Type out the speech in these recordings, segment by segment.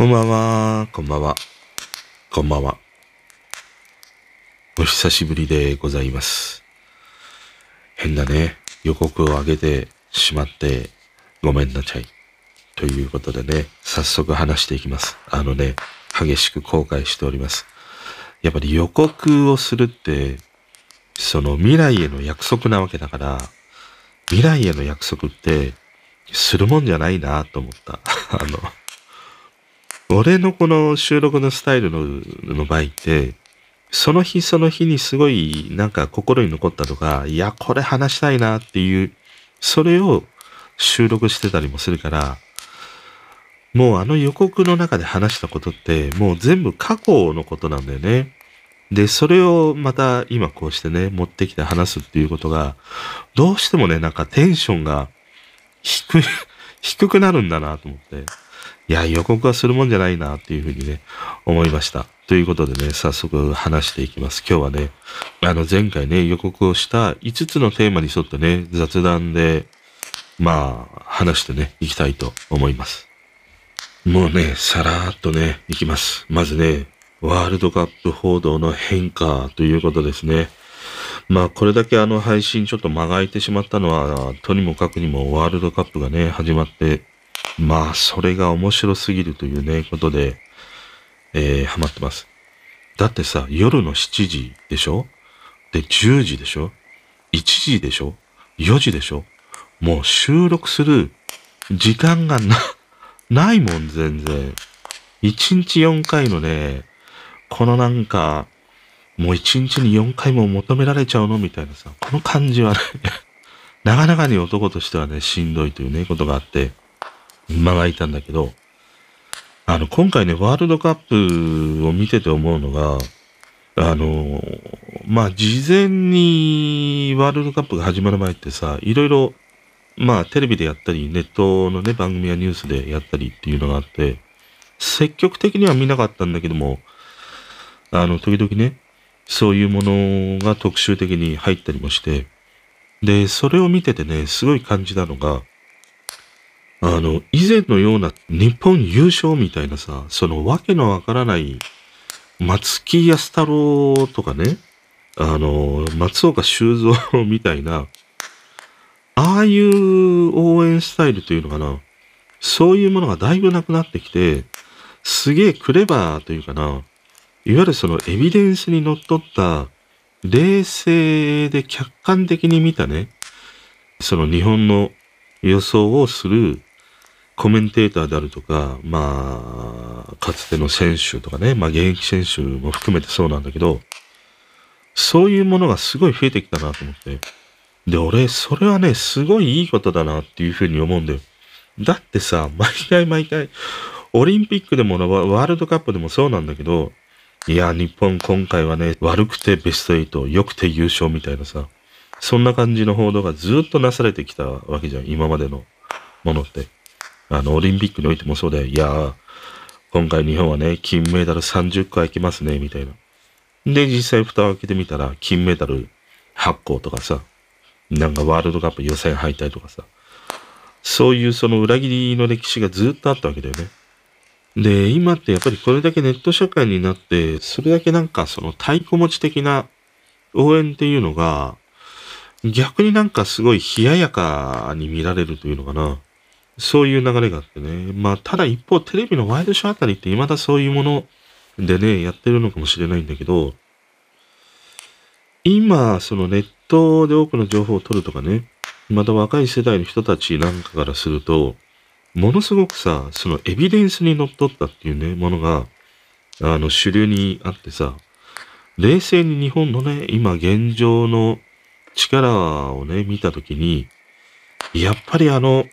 こんばんは、こんばんは、こんばんは。お久しぶりでございます。変だね。予告を上げてしまってごめんなさい。ということでね、早速話していきます。あのね、激しく後悔しております。やっぱり予告をするって、その未来への約束なわけだから、未来への約束って、するもんじゃないなと思った。あの、俺のこの収録のスタイルのの場合って、その日その日にすごいなんか心に残ったとか、いや、これ話したいなっていう、それを収録してたりもするから、もうあの予告の中で話したことって、もう全部過去のことなんだよね。で、それをまた今こうしてね、持ってきて話すっていうことが、どうしてもね、なんかテンションが低い、低くなるんだなと思って。いや、予告はするもんじゃないなっていうふうにね、思いました。ということでね、早速話していきます。今日はね、あの前回ね、予告をした5つのテーマに沿ってね、雑談で、まあ、話してね、いきたいと思います。もうね、さらーっとね、いきます。まずね、ワールドカップ報道の変化ということですね。まあ、これだけあの配信ちょっと間が空いてしまったのは、とにもかくにもワールドカップがね、始まって、まあ、それが面白すぎるというね、ことで、えー、ハマってます。だってさ、夜の7時でしょ？で、10時でしょ ?1 時でしょ ?4 時でしょ？もう収録する時間がな、ないもん、全然。1日4回のね、このなんか、もう1日に4回も求められちゃうの？みたいなさ、この感じはね、なかなかに男としてはね、しんどいというね、ことがあって、間が空いたんだけど、あの、今回ね、ワールドカップを見てて思うのが、あの、まあ、事前にワールドカップが始まる前ってさ、いろいろ、まあ、テレビでやったり、ネットのね、番組やニュースでやったりっていうのがあって、積極的には見なかったんだけども、あの、時々ね、そういうものが特集的に入ったりもして、で、それを見ててね、すごい感じたのが、あの、以前のような日本優勝みたいなさ、そのわけのわからない松木安太郎とかね、あの、松岡修造みたいな、ああいう応援スタイルというのかな、そういうものがだいぶなくなってきて、すげえクレバーというかな、いわゆるそのエビデンスにのっった、冷静で客観的に見たね、その日本の予想をするコメンテーターであるとか、まあ、かつての選手とかね、まあ現役選手も含めてそうなんだけど、そういうものがすごい増えてきたなと思って。で、俺、それはね、すごいいいことだなっていうふうに思うんだよ。だってさ、毎回毎回、オリンピックでもワワールドカップでもそうなんだけど、いや、日本今回はね、悪くてベスト8、良くて優勝みたいなさ、そんな感じの報道がずっとなされてきたわけじゃん、今までのものって。あの、オリンピックにおいてもそうで、いやー、今回日本はね、金メダル30個いけますね、みたいな。で、実際蓋を開けてみたら、金メダル8個とかさ、なんかワールドカップ予選敗退とかさ、そういうその裏切りの歴史がずっとあったわけだよね。で、今ってやっぱりこれだけネット社会になって、それだけなんかその太鼓持ち的な応援っていうのが、逆になんかすごい冷ややかに見られるというのかな。そういう流れがあってね。まあ、ただ一方テレビのワイドショーあたりって未だそういうものでね、やってるのかもしれないんだけど、今、そのネットで多くの情報を取るとかね、また若い世代の人たちなんかからすると、ものすごくさ、そのエビデンスにのっとったっていうね、ものが、あの、主流にあってさ、冷静に日本のね、今現状の力をね、見たときに、やっぱりあの、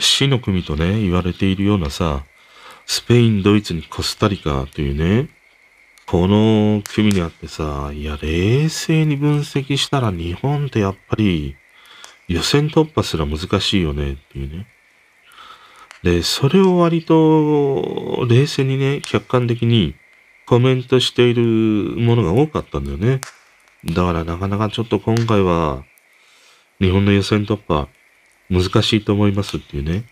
死の組とね、言われているようなさ、スペイン、ドイツにコスタリカというね、この組にあってさ、いや、冷静に分析したら日本ってやっぱり予選突破すら難しいよねっていうね。で、それを割と冷静にね、客観的にコメントしているものが多かったんだよね。だからなかなかちょっと今回は日本の予選突破難しいと思いますっていうね。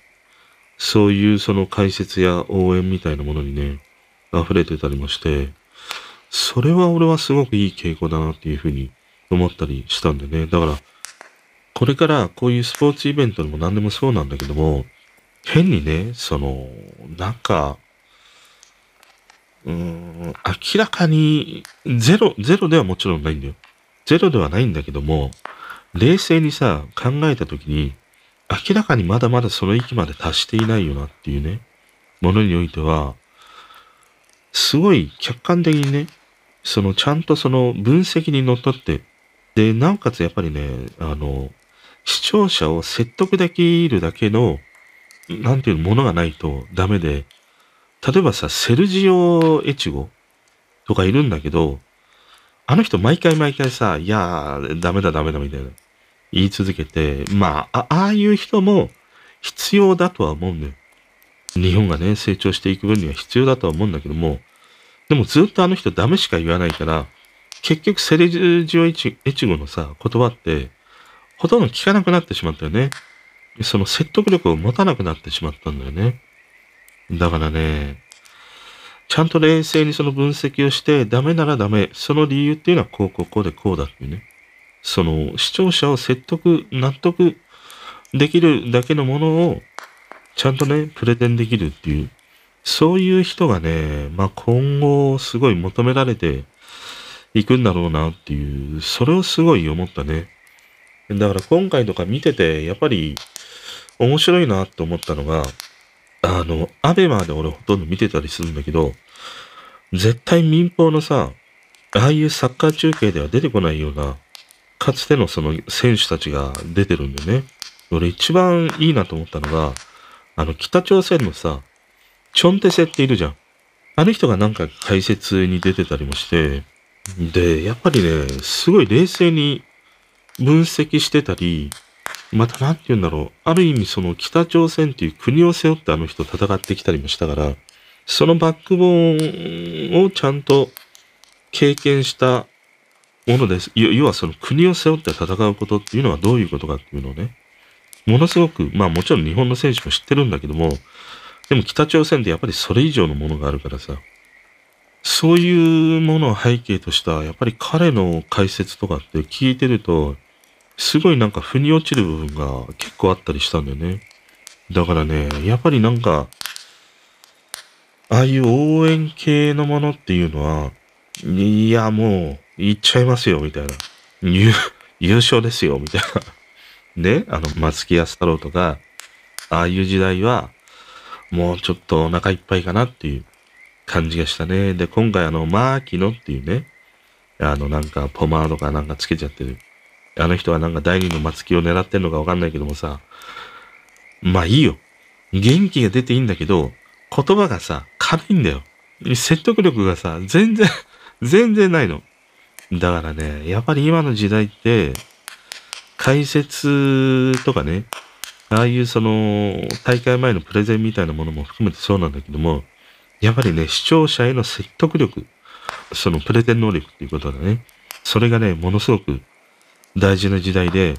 そういうその解説や応援みたいなものにね、溢れてたりもして、それは俺はすごくいい傾向だなっていうふうに思ったりしたんでね。だから、これからこういうスポーツイベントでも何でもそうなんだけども、変にね、その、なんか、うーん、明らかに、ゼロ、ゼロではもちろんないんだよ。ゼロではないんだけども、冷静にさ、考えたときに、明らかにまだまだその域まで達していないよなっていうね、ものにおいては、すごい客観的にね、そのちゃんとその分析にのっとって、で、なおかつやっぱりね、あの、視聴者を説得できるだけの、なんていうものがないとダメで、例えばさ、セルジオ・エチゴとかいるんだけど、あの人毎回毎回さ、いやー、ダメだダメだみたいな。言い続けて、まあ、ああいう人も必要だとは思うんだよ。日本がね、成長していく分には必要だとは思うんだけども、でもずっとあの人ダメしか言わないから、結局セレジオエチゴのさ、言葉って、ほとんど聞かなくなってしまったよね。その説得力を持たなくなってしまったんだよね。だからね、ちゃんと冷静にその分析をして、ダメならダメ。その理由っていうのはこうこうこうでこうだっていうね。その視聴者を説得、納得できるだけのものをちゃんとね、プレゼンできるっていう、そういう人がね、まあ今後すごい求められていくんだろうなっていう、それをすごい思ったね。だから今回とか見てて、やっぱり面白いなって思ったのが、あの、アベマで俺ほとんど見てたりするんだけど、絶対民放のさ、ああいうサッカー中継では出てこないような、かつてのその選手たちが出てるんだよね。俺一番いいなと思ったのが、あの北朝鮮のさ、チョンテセっているじゃん。あの人がなんか解説に出てたりもして、で、やっぱりね、すごい冷静に分析してたり、またなんて言うんだろう。ある意味その北朝鮮っていう国を背負ってあの人戦ってきたりもしたから、そのバックボーンをちゃんと経験したものです。要はその国を背負って戦うことっていうのはどういうことかっていうのをね、ものすごく、まあもちろん日本の選手も知ってるんだけども、でも北朝鮮ってやっぱりそれ以上のものがあるからさ、そういうものを背景とした、やっぱり彼の解説とかって聞いてると、すごいなんか腑に落ちる部分が結構あったりしたんだよね。だからね、やっぱりなんか、ああいう応援系のものっていうのは、いや、もう、行っちゃいますよ、みたいな。優、優勝ですよ、みたいな。ね、あの、松木安太郎とか、ああいう時代は、もうちょっとお腹いっぱいかなっていう感じがしたね。で、今回あの、マーキノっていうね、あの、なんか、ポマードかなんかつけちゃってる。あの人はなんか第二の松木を狙ってんのかわかんないけどもさ、まあいいよ。元気が出ていいんだけど、言葉がさ、軽いんだよ。説得力がさ、全然 全然ないの。だからね、やっぱり今の時代って、解説とかね、ああいうその、大会前のプレゼンみたいなものも含めてそうなんだけども、やっぱりね、視聴者への説得力、そのプレゼン能力っていうことだね。それがね、ものすごく大事な時代で、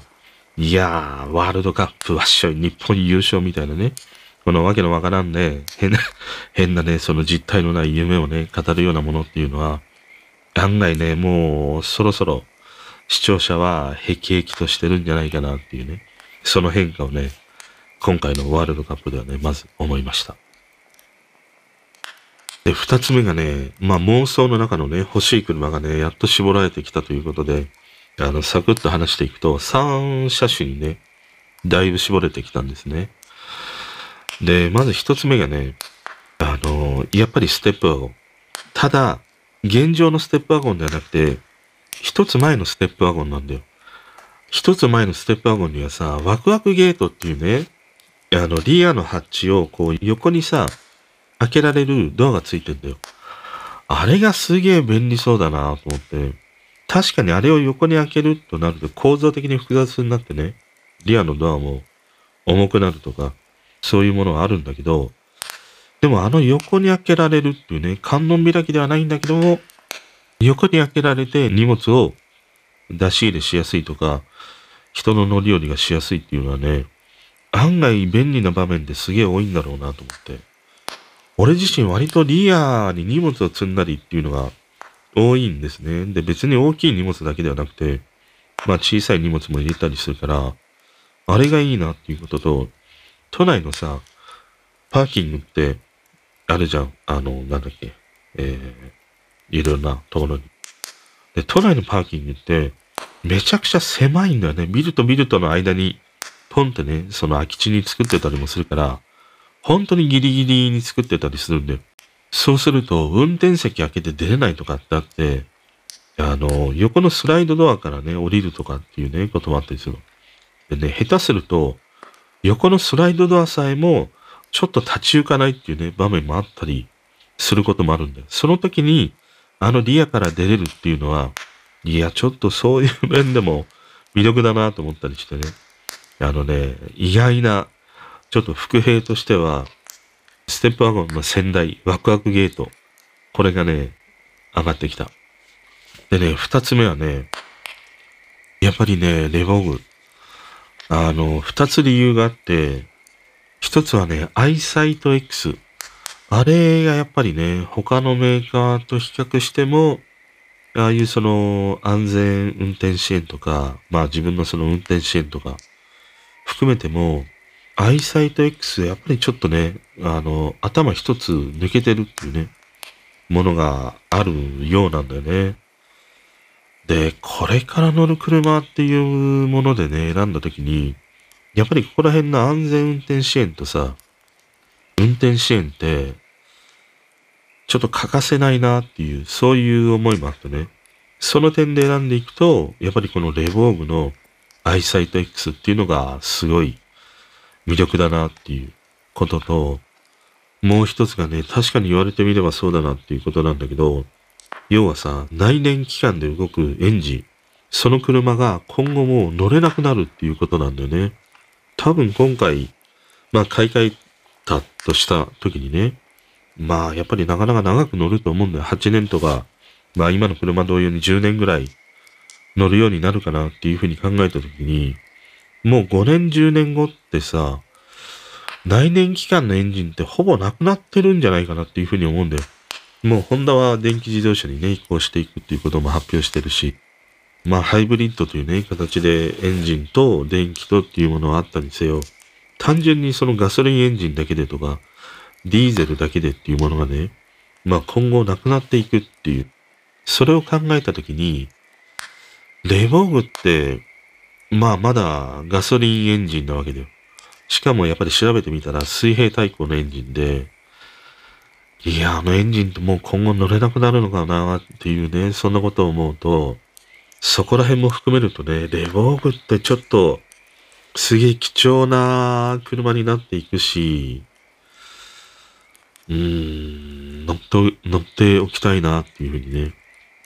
いやー、ワールドカップわっしょい、日本優勝みたいなね、このわけのわからんね、変な、変なね、その実体のない夢をね、語るようなものっていうのは、案外ね、もうそろそろ視聴者は辟易としてるんじゃないかなっていうね、その変化をね、今回のワールドカップではね、まず思いました。で、二つ目がね、まあ妄想の中のね、欲しい車がね、やっと絞られてきたということで、あの、サクッと話していくと、3車種にね、だいぶ絞れてきたんですね。で、まず一つ目がね、あの、やっぱりステップワゴン。ただ、現状のステップワゴンではなくて、一つ前のステップワゴンなんだよ。一つ前のステップワゴンにはさ、ワクワクゲートっていうね、あの、リアのハッチをこう横にさ、開けられるドアがついてんだよ。あれがすげえ便利そうだなと思って。確かにあれを横に開けるとなると構造的に複雑になってね、リアのドアも重くなるとか、そういうものはあるんだけど、でもあの横に開けられるっていうね、観音開きではないんだけども、横に開けられて荷物を出し入れしやすいとか、人の乗り降りがしやすいっていうのはね、案外便利な場面ですげえ多いんだろうなと思って。俺自身割とリアに荷物を積んだりっていうのが多いんですね。で、別に大きい荷物だけではなくて、まあ小さい荷物も入れたりするから、あれがいいなっていうことと、都内のさ、パーキングって、あるじゃん。あの、なんだっけ。えー、いろんなところに。で、都内のパーキングって、めちゃくちゃ狭いんだよね。ビルとビルとの間に、ポンってね、その空き地に作ってたりもするから、本当にギリギリに作ってたりするんだよ。そうすると、運転席開けて出れないとかってあって、あの、横のスライドドアからね、降りるとかっていうね、こともあったりする。でね、下手すると、横のスライドドアさえも、ちょっと立ち行かないっていうね、場面もあったりすることもあるんだよ。その時に、あのリアから出れるっていうのは、いや、ちょっとそういう面でも魅力だなと思ったりしてね。あのね、意外な、ちょっと副兵としては、ステップワゴンの先代、ワクワクゲート。これがね、上がってきた。でね、二つ目はね、やっぱりね、レボグ。あの、二つ理由があって、一つはね、アイサイト X。あれがやっぱりね、他のメーカーと比較しても、ああいうその安全運転支援とか、まあ自分のその運転支援とか含めても、アイサイト X やっぱりちょっとね、あの、頭一つ抜けてるっていうね、ものがあるようなんだよね。で、これから乗る車っていうものでね、選んだ時に、やっぱりここら辺の安全運転支援とさ、運転支援って、ちょっと欠かせないなっていう、そういう思いもあってね。その点で選んでいくと、やっぱりこのレボーグのアイサイト X っていうのがすごい魅力だなっていうことと、もう一つがね、確かに言われてみればそうだなっていうことなんだけど、要はさ、内燃機関で動くエンジン、その車が今後もう乗れなくなるっていうことなんだよね。多分今回、まあ買い替えたとした時にね、まあやっぱりなかなか長く乗ると思うんだよ。8年とか、まあ今の車同様に10年ぐらい乗るようになるかなっていうふうに考えた時に、もう5年10年後ってさ、内燃機関のエンジンってほぼなくなってるんじゃないかなっていうふうに思うんだよ。もうホンダは電気自動車にね、移行していくっていうことも発表してるし、まあハイブリッドというね、形でエンジンと電気とっていうものはあったにせよ、単純にそのガソリンエンジンだけでとか、ディーゼルだけでっていうものがね、まあ今後なくなっていくっていう、それを考えたときに、レボーグって、まあまだガソリンエンジンなわけだよ。しかもやっぱり調べてみたら水平対向のエンジンで、いや、あのエンジンってもう今後乗れなくなるのかなっていうね、そんなことを思うと、そこら辺も含めるとね、レボーグってちょっと、すげえ貴重な車になっていくし、うーん、乗って、乗っておきたいなっていうふうにね、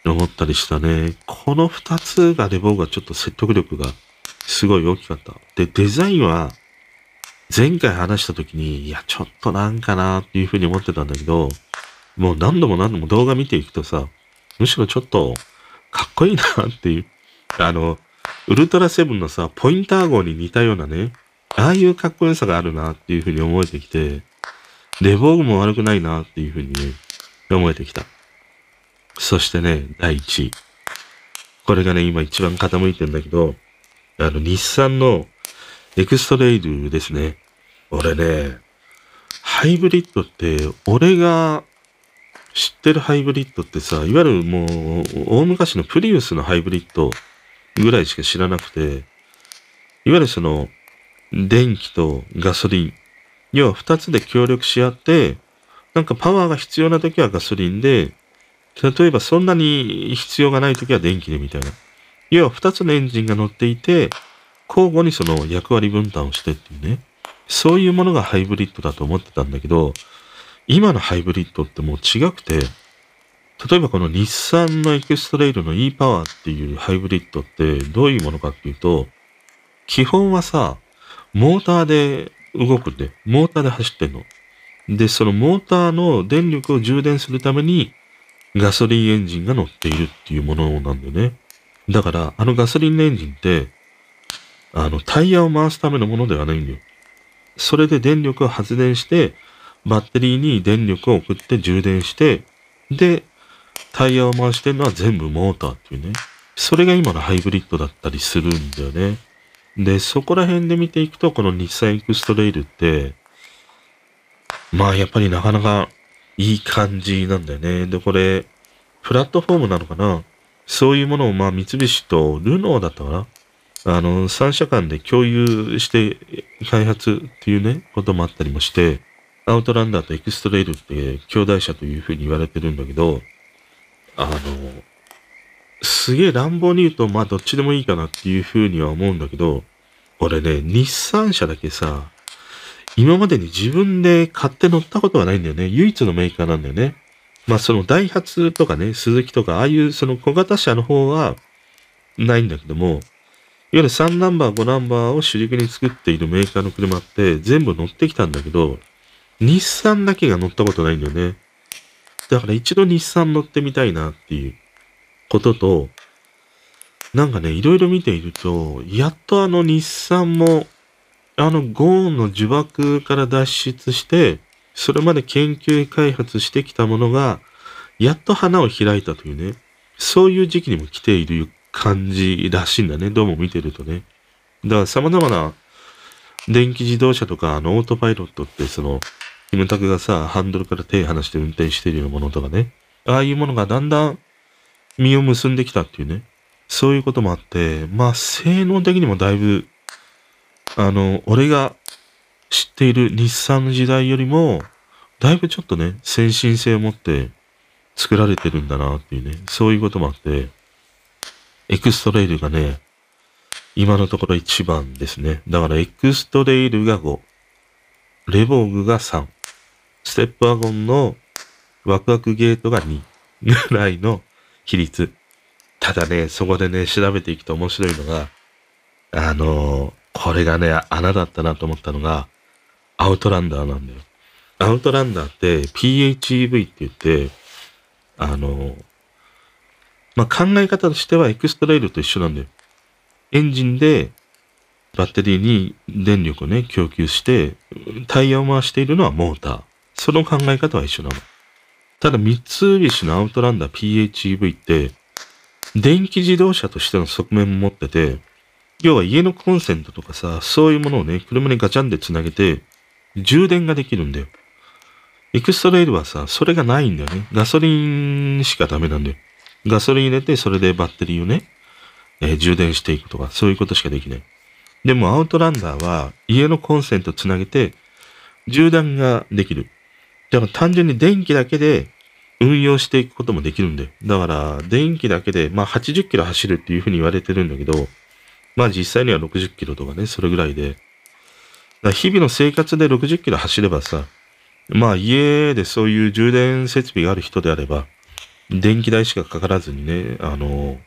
思ったりしたね。この二つがレボーグはちょっと説得力がすごい大きかった。で、デザインは、前回話した時に、いや、ちょっとなんかなっていうふうに思ってたんだけど、もう何度も何度も動画見ていくとさ、むしろちょっとかっこいいなっていう。あの、ウルトラセブンのさ、ポインター号に似たようなね、ああいうかっこよさがあるなっていうふうに思えてきて、レボーグも悪くないなっていうふうにね、思えてきた。そしてね、第1位。これがね、今一番傾いてんだけど、あの、日産のエクストレイルですね。俺ね、ハイブリッドって、俺が知ってるハイブリッドってさ、いわゆるもう、大昔のプリウスのハイブリッドぐらいしか知らなくて、いわゆるその、電気とガソリン、要は二つで協力し合って、なんかパワーが必要な時はガソリンで、例えばそんなに必要がない時は電気でみたいな。要は二つのエンジンが乗っていて、交互にその役割分担をしてっていうね。そういうものがハイブリッドだと思ってたんだけど、今のハイブリッドってもう違くて、例えばこの日産のエクストレイルの e パワーっていうハイブリッドってどういうものかっていうと、基本はさ、モーターで動くんで、モーターで走ってんの。で、そのモーターの電力を充電するためにガソリンエンジンが乗っているっていうものなんだよね。だから、あのガソリンエンジンって、あの、タイヤを回すためのものではないんだよ。それで電力を発電して、バッテリーに電力を送って充電して、で、タイヤを回してるのは全部モーターっていうね。それが今のハイブリッドだったりするんだよね。で、そこら辺で見ていくと、この日産エクストレイルって、まあやっぱりなかなかいい感じなんだよね。で、これ、プラットフォームなのかなそういうものをまあ三菱とルノーだったかなあの、三社間で共有して開発っていうね、こともあったりもして、アウトランダーとエクストレイルって兄弟車というふうに言われてるんだけど、あの、すげえ乱暴に言うと、まあどっちでもいいかなっていうふうには思うんだけど、俺ね、日産車だけさ、今までに自分で買って乗ったことがないんだよね。唯一のメーカーなんだよね。まあそのダイハツとかね、鈴木とか、ああいうその小型車の方はないんだけども、いわゆる3ナンバー、5ナンバーを主軸に作っているメーカーの車って全部乗ってきたんだけど、日産だけが乗ったことないんだよね。だから一度日産乗ってみたいなっていうことと、なんかね、いろいろ見ていると、やっとあの日産も、あのゴーンの呪縛から脱出して、それまで研究開発してきたものが、やっと花を開いたというね、そういう時期にも来ている感じらしいんだね。どうも見てるとね。だから様々な電気自動車とか、あの、オートパイロットって、その、キムタクがさ、ハンドルから手離して運転してるようなものとかね。ああいうものがだんだん実を結んできたっていうね。そういうこともあって、まあ、性能的にもだいぶ、あの、俺が知っている日産の時代よりも、だいぶちょっとね、先進性を持って作られてるんだなっていうね。そういうこともあって、エクストレイルがね、今のところ1番ですね。だからエクストレイルが5、レボーグが3、ステップワゴンのワクワクゲートが2ぐらいの比率。ただね、そこでね、調べていくと面白いのが、あのー、これがね、穴だったなと思ったのが、アウトランダーなんだよ。アウトランダーって PHEV って言って、あの、まあ、考え方としてはエクストレイルと一緒なんだよ。エンジンでバッテリーに電力をね、供給して、タイヤを回しているのはモーター。その考え方は一緒なの。ただ、三菱のアウトランダー PHEV って、電気自動車としての側面も持ってて、要は家のコンセントとかさ、そういうものをね、車にガチャンで繋げて、充電ができるんだよ。エクストレイルはさ、それがないんだよね。ガソリンしかダメなんだよ。ガソリン入れて、それでバッテリーをね、えー、充電していくとか、そういうことしかできない。でもアウトランダーは家のコンセントつなげて充電ができる。だから単純に電気だけで運用していくこともできるんで。だから電気だけで、まあ80キロ走るっていうふうに言われてるんだけど、まあ実際には60キロとかね、それぐらいで。日々の生活で60キロ走ればさ、まあ家でそういう充電設備がある人であれば、電気代しかかからずにね、あの、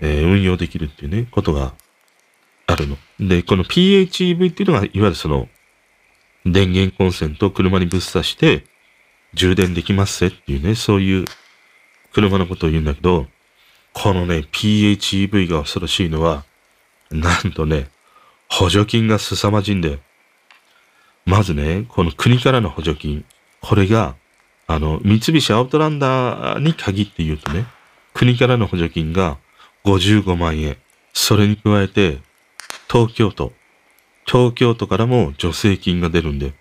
えー、運用できるっていうね、ことがあるの。で、この PHEV っていうのが、いわゆるその、電源コンセントを車にぶっ刺して、充電できますぜっていうね、そういう車のことを言うんだけど、このね、PHEV が恐ろしいのは、なんとね、補助金が凄まじいんだよ。まずね、この国からの補助金。これがあの、三菱アウトランダーに限って言うとね、国からの補助金が55万円。それに加えて、東京都。東京都からも助成金が出るんで、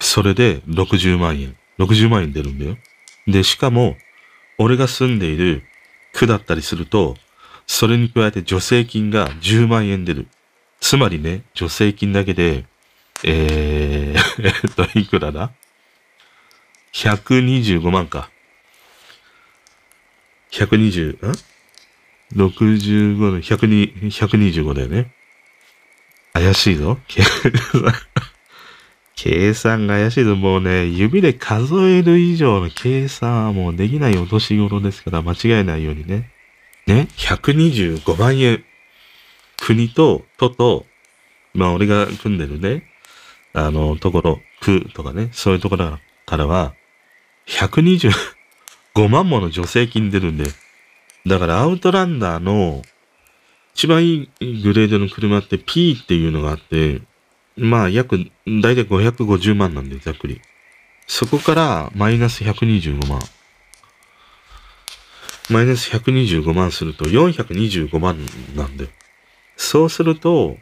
それで60万円。60万円出るんだよ。で、しかも、俺が住んでいる区だったりすると、それに加えて助成金が10万円出る。つまりね、助成金だけで、えー、えと、いくらだ？125万か。120、ん ?65 の102、125だよね。怪しいぞ。計算が怪しいぞ。もうね、指で数える以上の計算はもうできないお年頃ですから間違えないようにね。ね、125万円。国と都と、まあ俺が組んでるね、あの、ところ、区とかね、そういうところからは、125万もの助成金出るんで、だからアウトランダーの一番いいグレードの車って P っていうのがあって、まあ、約、だいたい550万なんで、ざっくり。そこから、マイナス125万。マイナス125万すると、425万なんで。そうすると、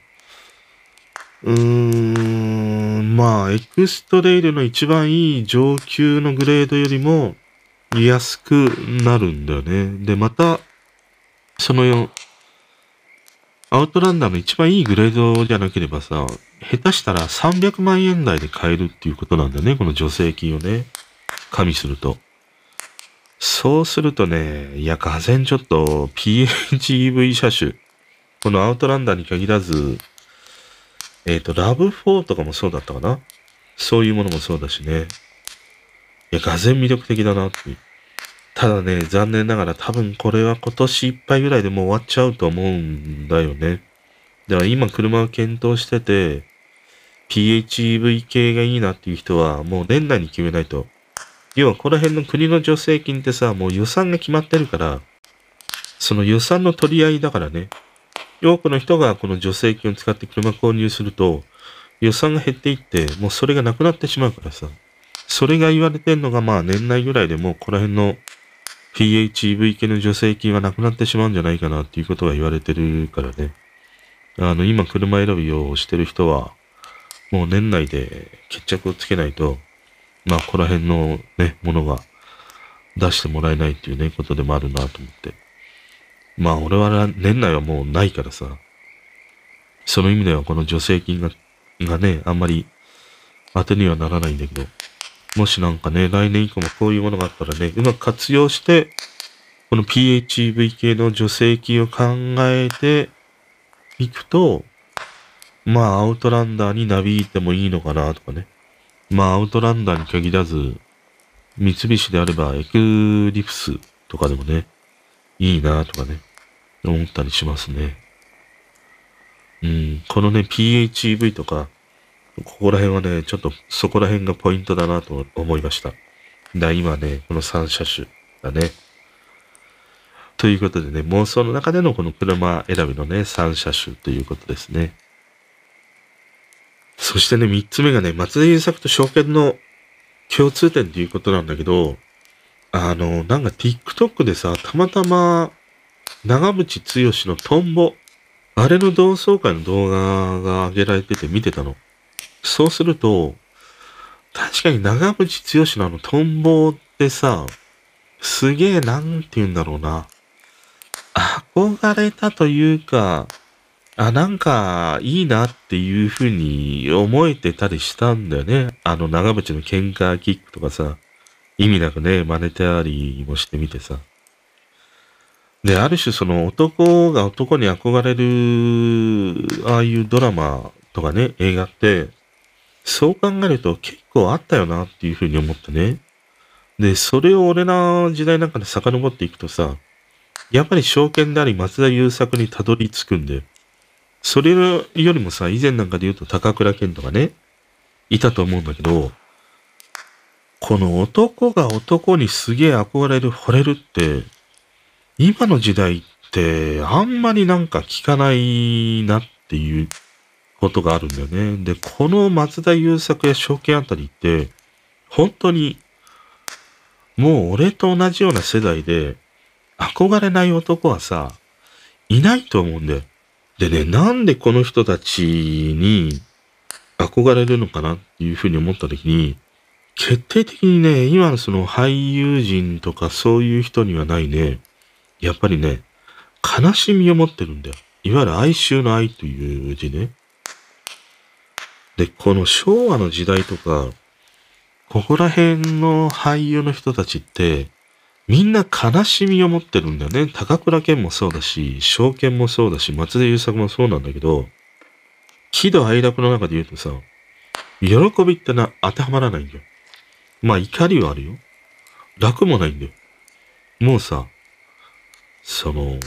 うーん、まあ、エクストレイルの一番いい上級のグレードよりも安くなるんだよね。で、また、その、アウトランダーの一番いいグレードじゃなければさ、下手したら300万円台で買えるっていうことなんだね。この助成金をね、加味すると。そうするとね、いや、がぜちょっと PHEV 車種、このアウトランダーに限らず、えっ、と、ラブ4とかもそうだったかなそういうものもそうだしね。いや、がぜ魅力的だなっていう。ただね、残念ながら多分これは今年いっぱいぐらいでもう終わっちゃうと思うんだよね。だから今車を検討してて、PHEV 系がいいなっていう人はもう年内に決めないと。要はこの辺の国の助成金ってさ、もう予算が決まってるから、その予算の取り合いだからね。多くの人がこの助成金を使って車購入すると、予算が減っていって、もうそれがなくなってしまうからさ。それが言われてんのがまあ年内ぐらいでもうこの辺の PHEV 系の助成金はなくなってしまうんじゃないかなっていうことが言われてるからね。あの、今車選びをしてる人は、もう年内で決着をつけないと、まあ、ここら辺のね、ものが出してもらえないっていうね、ことでもあるなと思って。まあ、俺は年内はもうないからさ、その意味ではこの助成金が、がね、あんまり当てにはならないんだけど、もしなんかね、来年以降もこういうものがあったらね、うまく活用して、この PHEV 系の助成金を考えていくと、まあ、アウトランダーになびいてもいいのかなとかね。まあ、アウトランダーに限らず、三菱であればエクリプスとかでもね、いいなとかね、思ったりしますね。うん、このね、PHEV とか、ここら辺はね、ちょっとそこら辺がポイントだなと思いました。だ今ね、この3車種だね。ということでね、妄想の中でのこの車選びのね、3車種ということですね。そしてね、3つ目がね、松田優作と証券の共通点ということなんだけど、あの、なんか TikTok でさ、たまたま長渕剛のトンボ、あれの同窓会の動画が上げられてて見てたの。そうすると、確かに長渕剛のあのトンボってさ、すげえなんて言うんだろうな。憧れたというか、あ、なんかいいなっていうふうに思えてたりしたんだよね。あの長渕の喧嘩キックとかさ、意味なくね、真似たりもしてみてさ。で、ある種その男が男に憧れる、ああいうドラマとかね、映画って、そう考えると結構あったよなっていうふうに思ってね。で、それを俺の時代なんかで遡っていくとさ、やっぱり証券であり松田優作にたどり着くんで、それよりもさ、以前なんかで言うと高倉健とかね、いたと思うんだけど、この男が男にすげえ憧れる、惚れるって、今の時代ってあんまりなんか聞かないなっていうことがあるんだよね。で、この松田優作や証券あたりって、本当に、もう俺と同じような世代で、憧れない男はさ、いないと思うんだよ。でね、なんでこの人たちに憧れるのかなっていうふうに思った時に、決定的にね、今のその俳優陣とかそういう人にはないね、やっぱりね、悲しみを持ってるんだよ。いわゆる哀愁の愛という字ね。で、この昭和の時代とか、ここら辺の俳優の人たちって、みんな悲しみを持ってるんだよね。高倉健もそうだし、証券もそうだし、松田優作もそうなんだけど、喜怒哀楽の中で言うとさ、喜びってな、当てはまらないんだよ。まあ怒りはあるよ。楽もないんだよ。もうさ、その、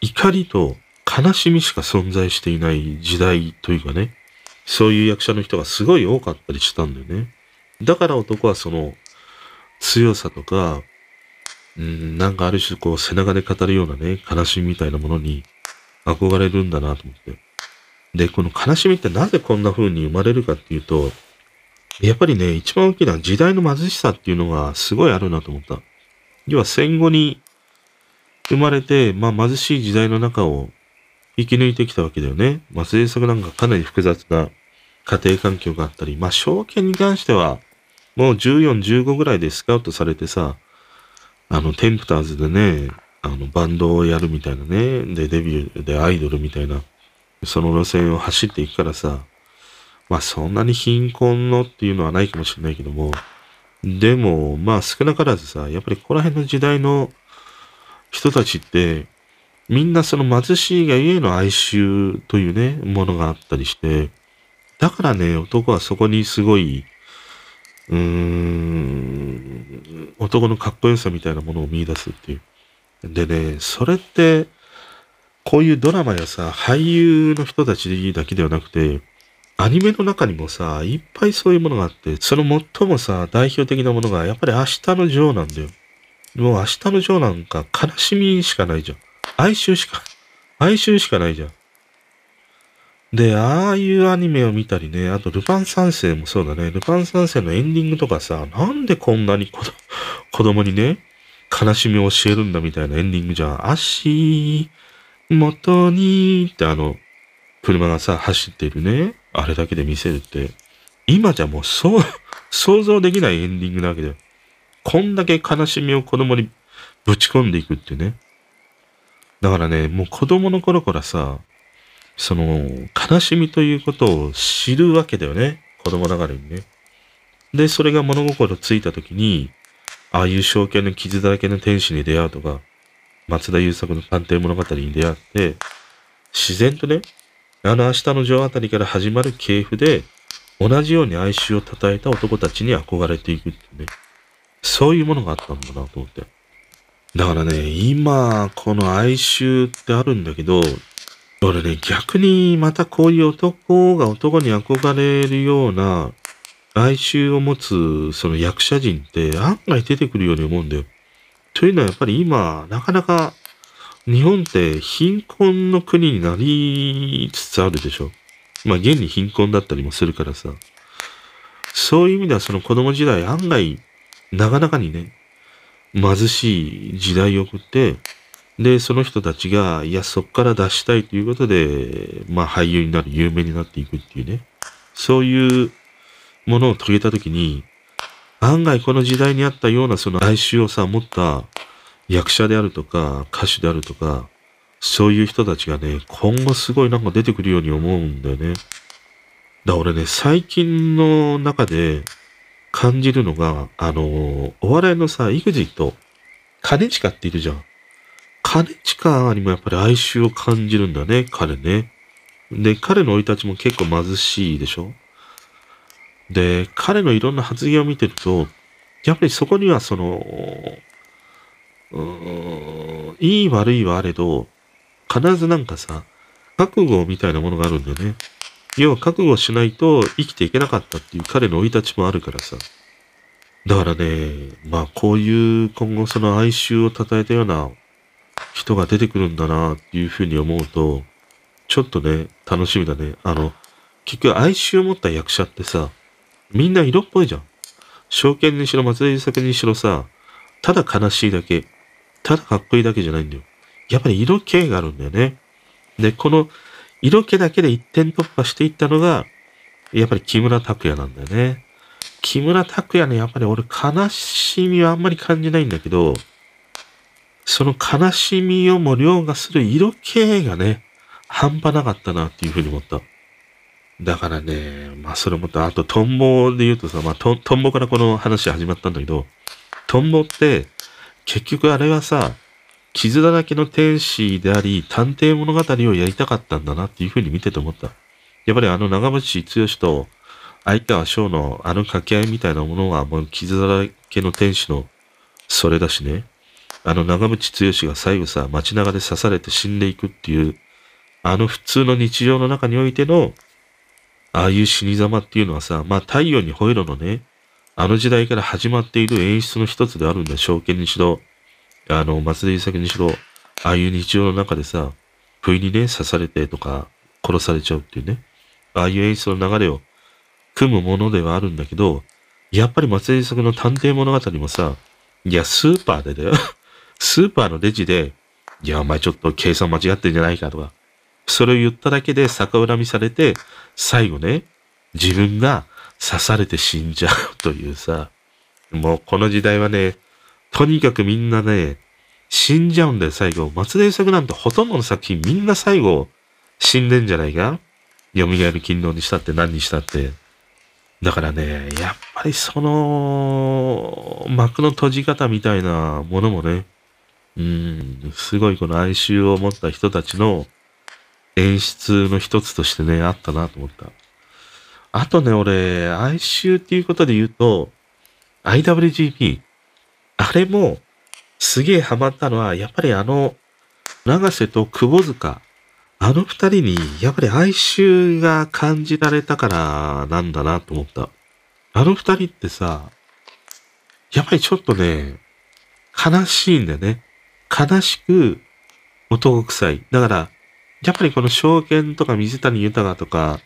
怒りと悲しみしか存在していない時代というかね、そういう役者の人がすごい多かったりしたんだよね。だから男はその、強さとか、うん、なんかある種こう背中で語るようなね、悲しみみたいなものに憧れるんだなと思って。で、この悲しみってなぜこんな風に生まれるかっていうと、やっぱりね、一番大きな時代の貧しさっていうのがすごいあるなと思った。要は戦後に生まれて、まあ貧しい時代の中を生き抜いてきたわけだよね。まあ政策なんかかなり複雑な家庭環境があったり、まあ証券に関しては、もう14、15ぐらいでスカウトされてさ、あの、テンプターズでね、あの、バンドをやるみたいなね、で、デビューでアイドルみたいな、その路線を走っていくからさ、まあそんなに貧困のっていうのはないかもしれないけども、でも、まあ少なからずさ、やっぱりここら辺の時代の人たちって、みんなその貧しいがゆえの哀愁というね、ものがあったりして、だからね、男はそこにすごい、うーん、男のかっこよさみたいなものを見出すっていう。でね、それって、こういうドラマやさ、俳優の人たちだけではなくて、アニメの中にもさ、いっぱいそういうものがあって、その最もさ、代表的なものが、やっぱり明日のジョーなんだよ。もう明日のジョーなんか悲しみしかないじゃん。哀愁しか、哀愁しかないじゃん。で、ああいうアニメを見たりね、あとルパン三世もそうだね。ルパン三世のエンディングとかさ、なんでこんなに子 子供にね、悲しみを教えるんだみたいなエンディングじゃん。足元にってあの、車がさ、走ってるね。あれだけで見せるって。今じゃもうそう、想像できないエンディングなわけだよ。こんだけ悲しみを子供にぶち込んでいくってね。だからね、もう子供の頃からさ、その、悲しみということを知るわけだよね。子供ながらにね。で、それが物心ついた時に、ああいう証券の傷だらけの天使に出会うとか、松田優作の探偵物語に出会って、自然とね、あの明日の女王あたりから始まる系譜で、同じように哀愁を称えた男たちに憧れていくってね。そういうものがあったんだなと思って。だからね、今、この哀愁ってあるんだけど、俺ね、逆にまたこういう男が男に憧れるような哀愁を持つその役者陣って案外出てくるように思うんだよ。というのはやっぱり今、なかなか日本って貧困の国になりつつあるでしょ。まあ現に貧困だったりもするからさ。そういう意味ではその子供時代案外なかなかにね、貧しい時代を送って、で、その人たちが、いや、そっから出したいということで、まあ俳優になる、有名になっていくっていうね。そういうものを遂げたときに、案外この時代にあったようなその哀愁をさ、持った役者であるとか、歌手であるとか、そういう人たちがね、今後すごいなんか出てくるように思うんだよね。だ俺ね、最近の中で感じるのが、あの、お笑いのさ、EXIT、兼近っているじゃん。兼近にもやっぱり哀愁を感じるんだね、彼ね。で、彼の生い立ちも結構貧しいでしょ？で、彼のいろんな発言を見てると、やっぱりそこにはその、うんいい悪いはあれど、必ずなんかさ、覚悟みたいなものがあるんだよね。要は覚悟しないと生きていけなかったっていう彼の生い立ちもあるからさ。だからね、まあこういう今後その哀愁を称えたような人が出てくるんだなっていうふうに思うと、ちょっとね、楽しみだね。あの、結局哀愁を持った役者ってさ、みんな色っぽいじゃん。証券にしろ、松田優作にしろさ、ただ悲しいだけ、ただかっこいいだけじゃないんだよ。やっぱり色気があるんだよね。で、この色気だけで一点突破していったのが、やっぱり木村拓哉なんだよね。木村拓哉ね、やっぱり俺悲しみはあんまり感じないんだけど、その悲しみをも凌駕する色気がね、半端なかったなっていうふうに思った。だからね、まあそれもと、あとトンボで言うとさ、まあトトンボからこの話始まったんだけど、トンボって結局あれはさ、傷だらけの天使であり、探偵物語をやりたかったんだなっていうふうに見てて思った。やっぱりあの長渕剛と相川翔のあの掛け合いみたいなものはもう傷だらけの天使のそれだしね。あの長渕剛が最後さ、街中で刺されて死んでいくっていう、あの普通の日常の中においてのああいう死に様っていうのはさ、まあ太陽に吠えろのね、あの時代から始まっている演出の一つであるんだ。証券にしろ、あの、松田優作にしろ、ああいう日常の中でさ、不意にね、刺されてとか、殺されちゃうっていうね。ああいう演出の流れを組むものではあるんだけど、やっぱり松江作の探偵物語もさ、いや、スーパーでだよ。スーパーのレジで、いや、お前ちょっと計算間違ってんじゃないかとか、それを言っただけで逆恨みされて、最後ね、自分が刺されて死んじゃうというさ、もうこの時代はね、とにかくみんなね、死んじゃうんだよ、最後。松田優作なんてほとんどの作品みんな最後死んでんじゃないか？蘇る勤労にしたって何にしたって。だからね、やっぱりその、幕の閉じ方みたいなものもね、うん、すごいこの哀愁を持った人たちの演出の一つとしてね、あったなと思った。あとね、俺、哀愁っていうことで言うと、IWGP。あれも、すげえハマったのは、やっぱりあの、長瀬と窪塚。あの二人に、やっぱり哀愁が感じられたからなんだなと思った。あの二人ってさ、やっぱりちょっとね、悲しいんだよね。悲しく男臭い。だから、やっぱりこの証券とか水谷豊とか、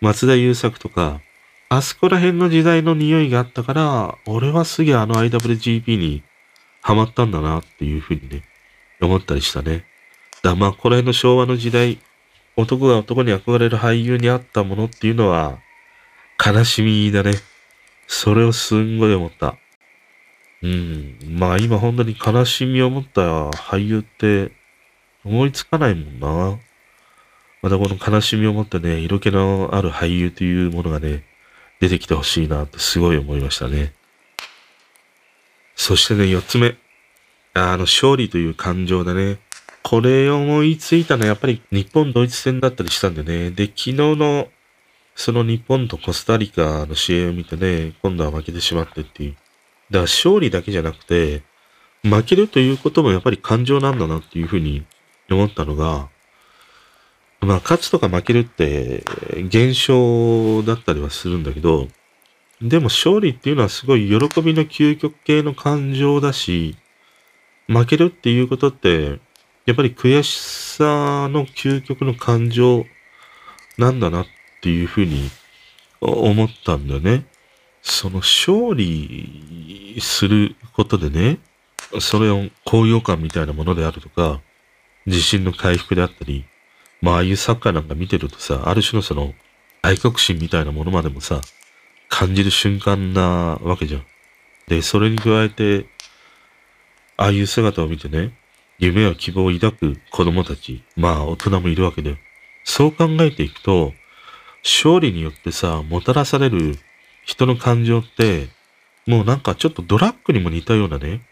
松田優作とか、あそこら辺の時代の匂いがあったから、俺はすげえあの IWGP にハマったんだなっていうふうにね、思ったりしたね。だまあ、この辺の昭和の時代、男が男に憧れる俳優にあったものっていうのは、悲しみだね。それをすんごい思った。うん。まあ今本当に悲しみを持った俳優って思いつかないもんな。またこの悲しみを持ってね、色気のある俳優というものがね、出てきてほしいなってすごい思いましたね。そしてね、四つ目。あの、勝利という感情だね。これを思いついたのはやっぱり日本ドイツ戦だったりしたんでね。で、昨日のその日本とコスタリカの試合を見てね、今度は負けてしまってっていう。だから勝利だけじゃなくて、負けるということもやっぱり感情なんだなっていうふうに思ったのが、まあ、勝つとか負けるって現象だったりはするんだけど、でも勝利っていうのはすごい喜びの究極系の感情だし、負けるっていうことって、やっぱり悔しさの究極の感情なんだなっていうふうに思ったんだよね。その勝利することでね、それを高揚感みたいなものであるとか、自信の回復であったり、まあああいうサッカーなんか見てるとさ、ある種のその愛国心みたいなものまでもさ、感じる瞬間なわけじゃん。で、それに加えて、ああいう姿を見てね、夢や希望を抱く子供たち、まあ大人もいるわけで、そう考えていくと、勝利によってさ、もたらされる人の感情って、もうなんかちょっとドラッグにも似たようなね、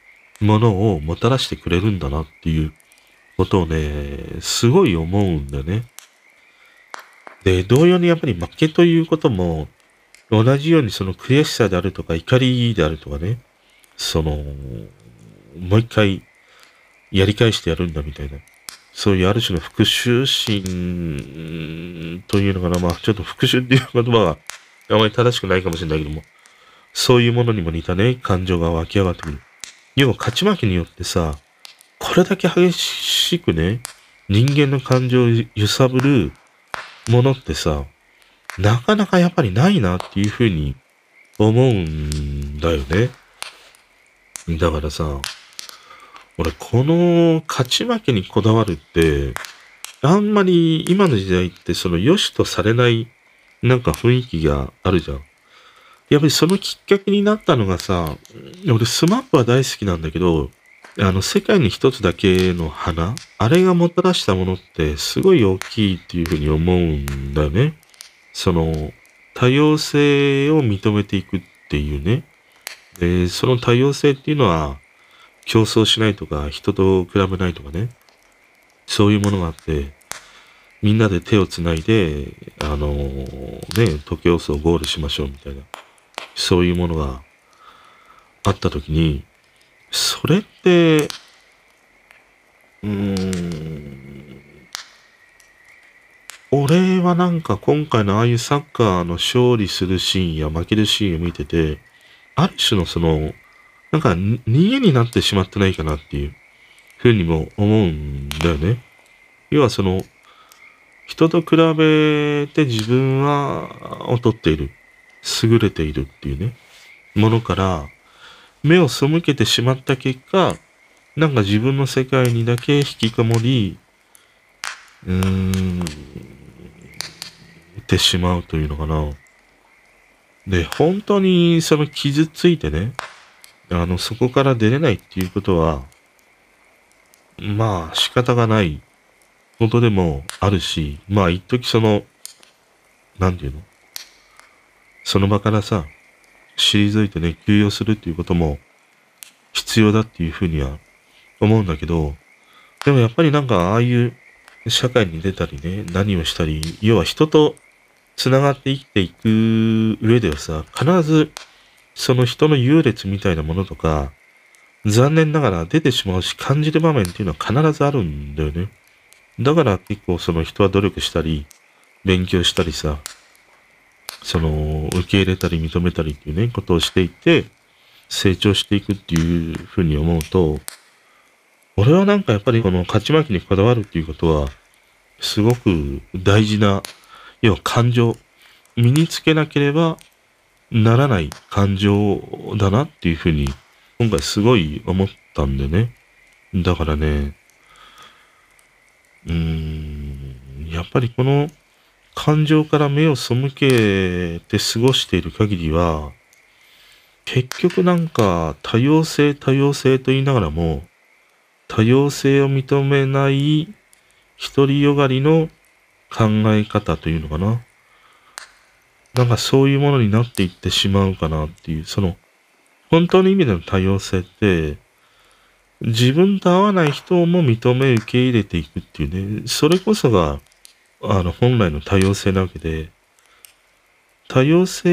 ものをもたらしてくれるんだなっていうことをね、すごい思うんだよね。で、同様にやっぱり負けということも、同じようにその悔しさであるとか怒りであるとかね、その、もう一回やり返してやるんだみたいな、そういうある種の復讐心というのかな、まあちょっと復讐っていう言葉はあまり正しくないかもしれないけども、そういうものにも似たね、感情が湧き上がってくる。要は勝ち負けによってさ、これだけ激しくね、人間の感情を揺さぶるものってさ、なかなかやっぱりないなっていうふうに思うんだよね。だからさ、俺この勝ち負けにこだわるって、あんまり今の時代ってその良しとされないなんか雰囲気があるじゃん。やっぱりそのきっかけになったのがさ、俺スマップは大好きなんだけど、あの、世界に一つだけの花あれがもたらしたものってすごい大きいっていうふうに思うんだよね。その、多様性を認めていくっていうね。で、その多様性っていうのは、競争しないとか、人と比べないとかね。そういうものがあって、みんなで手をつないで、あのー、ね、時計をゴールしましょうみたいな。そういうものがあったときに、それって、うーん、俺はなんか今回のああいうサッカーの勝利するシーンや負けるシーンを見てて、ある種のその、なんか逃げになってしまってないかなっていうふうにも思うんだよね。要はその、人と比べて自分は劣っている。優れているっていうね、ものから目を背けてしまった結果、なんか自分の世界にだけ引きこもり、うーん、ってしまうというのかな。で、本当にその傷ついてね、あの、そこから出れないっていうことは、まあ仕方がないことでもあるし、まあ一時その、なんていうの？その場からさ、退いてね、休養するっていうことも必要だっていうふうには思うんだけど、でもやっぱりなんかああいう社会に出たりね、何をしたり、要は人と繋がって生きていく上ではさ、必ずその人の優劣みたいなものとか、残念ながら出てしまうし感じる場面っていうのは必ずあるんだよね。だから結構その人は努力したり、勉強したりさ、その、受け入れたり認めたりっていうね、ことをしていって、成長していくっていうふうに思うと、俺はなんかやっぱりこの勝ち負けにこだわるっていうことは、すごく大事な、要は感情、身につけなければならない感情だなっていうふうに、今回すごい思ったんでね。だからね、うん、やっぱりこの感情から目を背けて過ごしている限りは、結局なんか多様性多様性と言いながらも、多様性を認めない独りよがりの考え方というのかな。なんかそういうものになっていってしまうかなっていう、その、本当の意味での多様性って、自分と合わない人も認め受け入れていくっていうね、それこそがあの、本来の多様性なわけで、多様性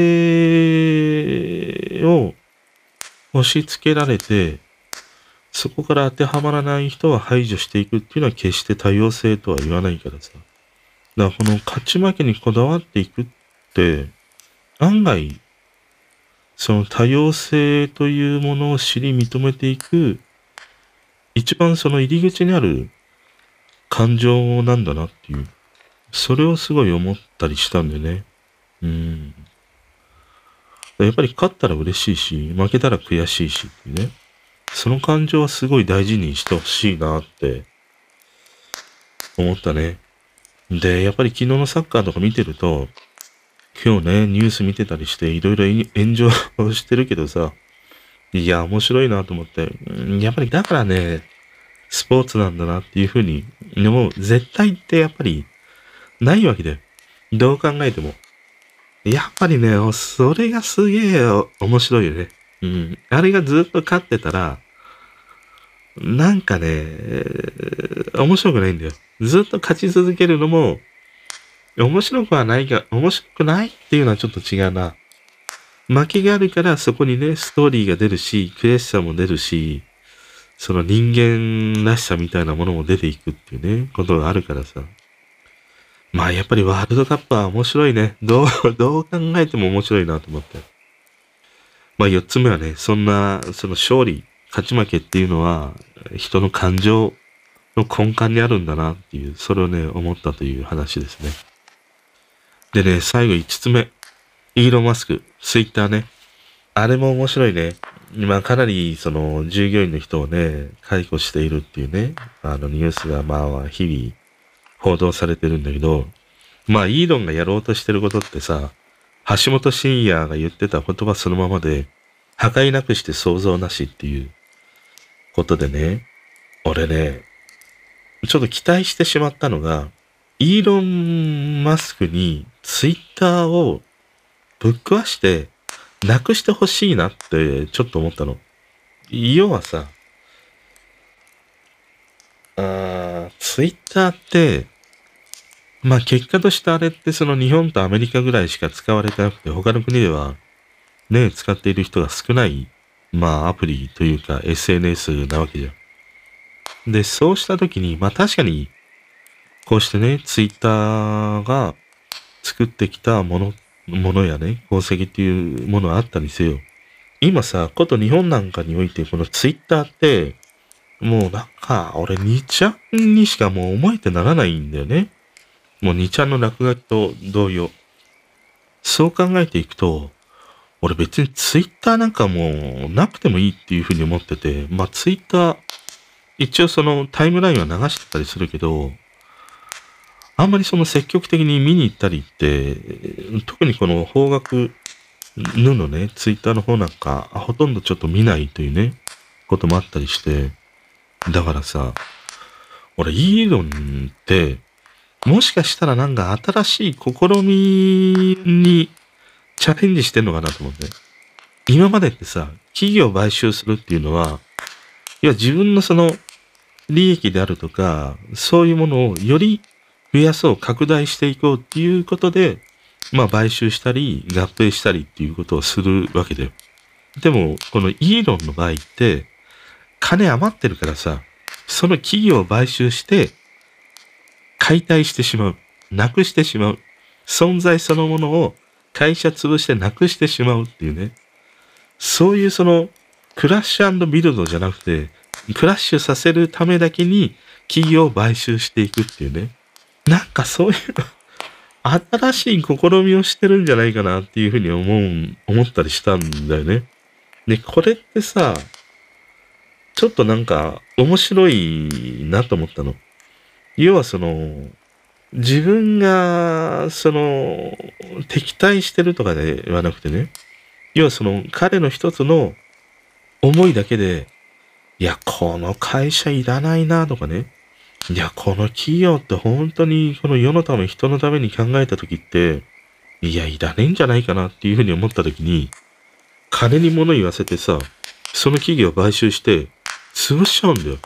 を押し付けられて、そこから当てはまらない人は排除していくっていうのは決して多様性とは言わないからさ。だからこの勝ち負けにこだわっていくって、案外、その多様性というものを知り認めていく、一番その入り口にある感情なんだなっていう。それをすごい思ったりしたんでね。うん。やっぱり勝ったら嬉しいし、負けたら悔しいしっていうね。その感情はすごい大事にしてほしいなって思ったね。で、やっぱり昨日のサッカーとか見てると、今日ね、ニュース見てたりしていろいろ炎上してるけどさ、いや、面白いなと思って、やっぱりだからね、スポーツなんだなっていうふうに思う。絶対ってやっぱりないわけだよ。どう考えても。やっぱりね、それがすげえ面白いよね。うん。あれがずっと勝ってたら、なんかね、面白くないんだよ。ずっと勝ち続けるのも、面白くはないが、面白くないっていうのはちょっと違うな。負けがあるからそこにね、ストーリーが出るし、悔しさも出るし、その人間らしさみたいなものも出ていくっていうね、ことがあるからさ。まあやっぱりワールドカップは面白いね。どう、どう考えても面白いなと思って。まあ四つ目はね、そんな、その勝利、勝ち負けっていうのは、人の感情の根幹にあるんだなっていう、それをね、思ったという話ですね。でね、最後五つ目。イーロン・マスク、ツイッターね。あれも面白いね。今かなりその従業員の人をね、解雇しているっていうね、あのニュースがまあ日々報道されてるんだけど、まあ、イーロンがやろうとしてることってさ、橋本真也が言ってた言葉そのままで、破壊なくして想像なしっていうことでね、俺ね、ちょっと期待してしまったのが、イーロン・マスクにツイッターをぶっ壊してなくしてほしいなってちょっと思ったの。要はさ、あツイッターって、まあ結果としてあれってその日本とアメリカぐらいしか使われてなくて、他の国ではね、使っている人が少ない、まあアプリというか SNS なわけじゃん。で、そうしたときに、まあ確かに、こうしてね、ツイッターが作ってきたものっ、ものやね、功績っていうものはあったにせよ。今さ、こと日本なんかにおいて、このツイッターって、もうなんか、俺2ちゃんにしかもう思えてならないんだよね。もう2ちゃんの落書きと同様。そう考えていくと、俺別にツイッターなんかもうなくてもいいっていうふうに思ってて、まあツイッター、一応そのタイムラインは流してたりするけど、あんまりその積極的に見に行ったりって、特にこの方角ぬのね、ツイッターの方なんか、ほとんどちょっと見ないというね、こともあったりして、だからさ、俺、イーロンって、もしかしたらなんか新しい試みにチャレンジしてんのかなと思って。今までってさ、企業を買収するっていうのは、いや自分のその利益であるとか、そういうものをより増やそう、拡大していこうっていうことで、まあ買収したり、合併したりっていうことをするわけだよ。でも、このイーロンの場合って、金余ってるからさ、その企業を買収して、解体してしまう。なくしてしまう。存在そのものを会社潰してなくしてしまうっていうね。そういうその、クラッシュビルドじゃなくて、クラッシュさせるためだけに企業を買収していくっていうね。なんかそういう新しい試みをしてるんじゃないかなっていうふうに思う、思ったりしたんだよね。で、これってさ、ちょっとなんか面白いなと思ったの。要はその、自分が、その、敵対してるとかではなくてね、要はその彼の一つの思いだけで、いや、この会社いらないなとかね、いや、この企業って本当にこの世のため、人のために考えた時って、いや、いらねえんじゃないかなっていうふうに思った時に、金に物言わせてさ、その企業を買収して、潰しちゃうんだよ。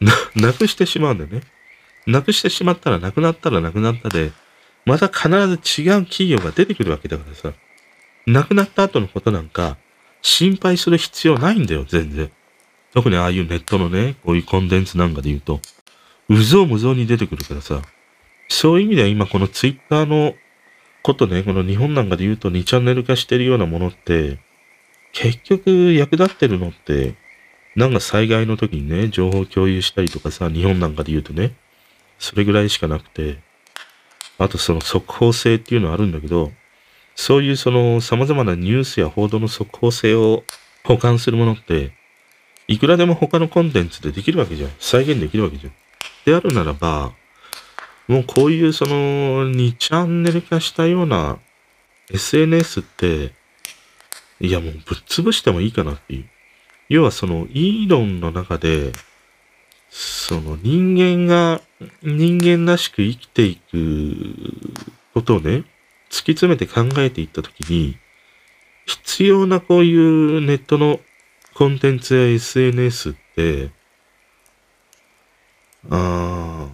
な、なくしてしまうんだよね。なくしてしまったら、なくなったらなくなったで、また必ず違う企業が出てくるわけだからさ。なくなった後のことなんか、心配する必要ないんだよ、全然。特にああいうネットのね、こういうコンテンツなんかで言うと。うぞうむぞうに出てくるからさ。そういう意味では今このツイッターのことね、この日本なんかで言うと2チャンネル化してるようなものって、結局役立ってるのって、なんか災害の時にね、情報共有したりとかさ、日本なんかで言うとね、それぐらいしかなくて、あとその速報性っていうのはあるんだけど、そういうその様々なニュースや報道の速報性を保管するものって、いくらでも他のコンテンツでできるわけじゃん。再現できるわけじゃん。であるならば、もうこういうその2チャンネル化したような SNS って、いやもうぶっ潰してもいいかなっていう。要はそのイーロンの中で、その人間が人間らしく生きていくことをね、突き詰めて考えていったときに、必要なこういうネットのコンテンツや SNS って、あ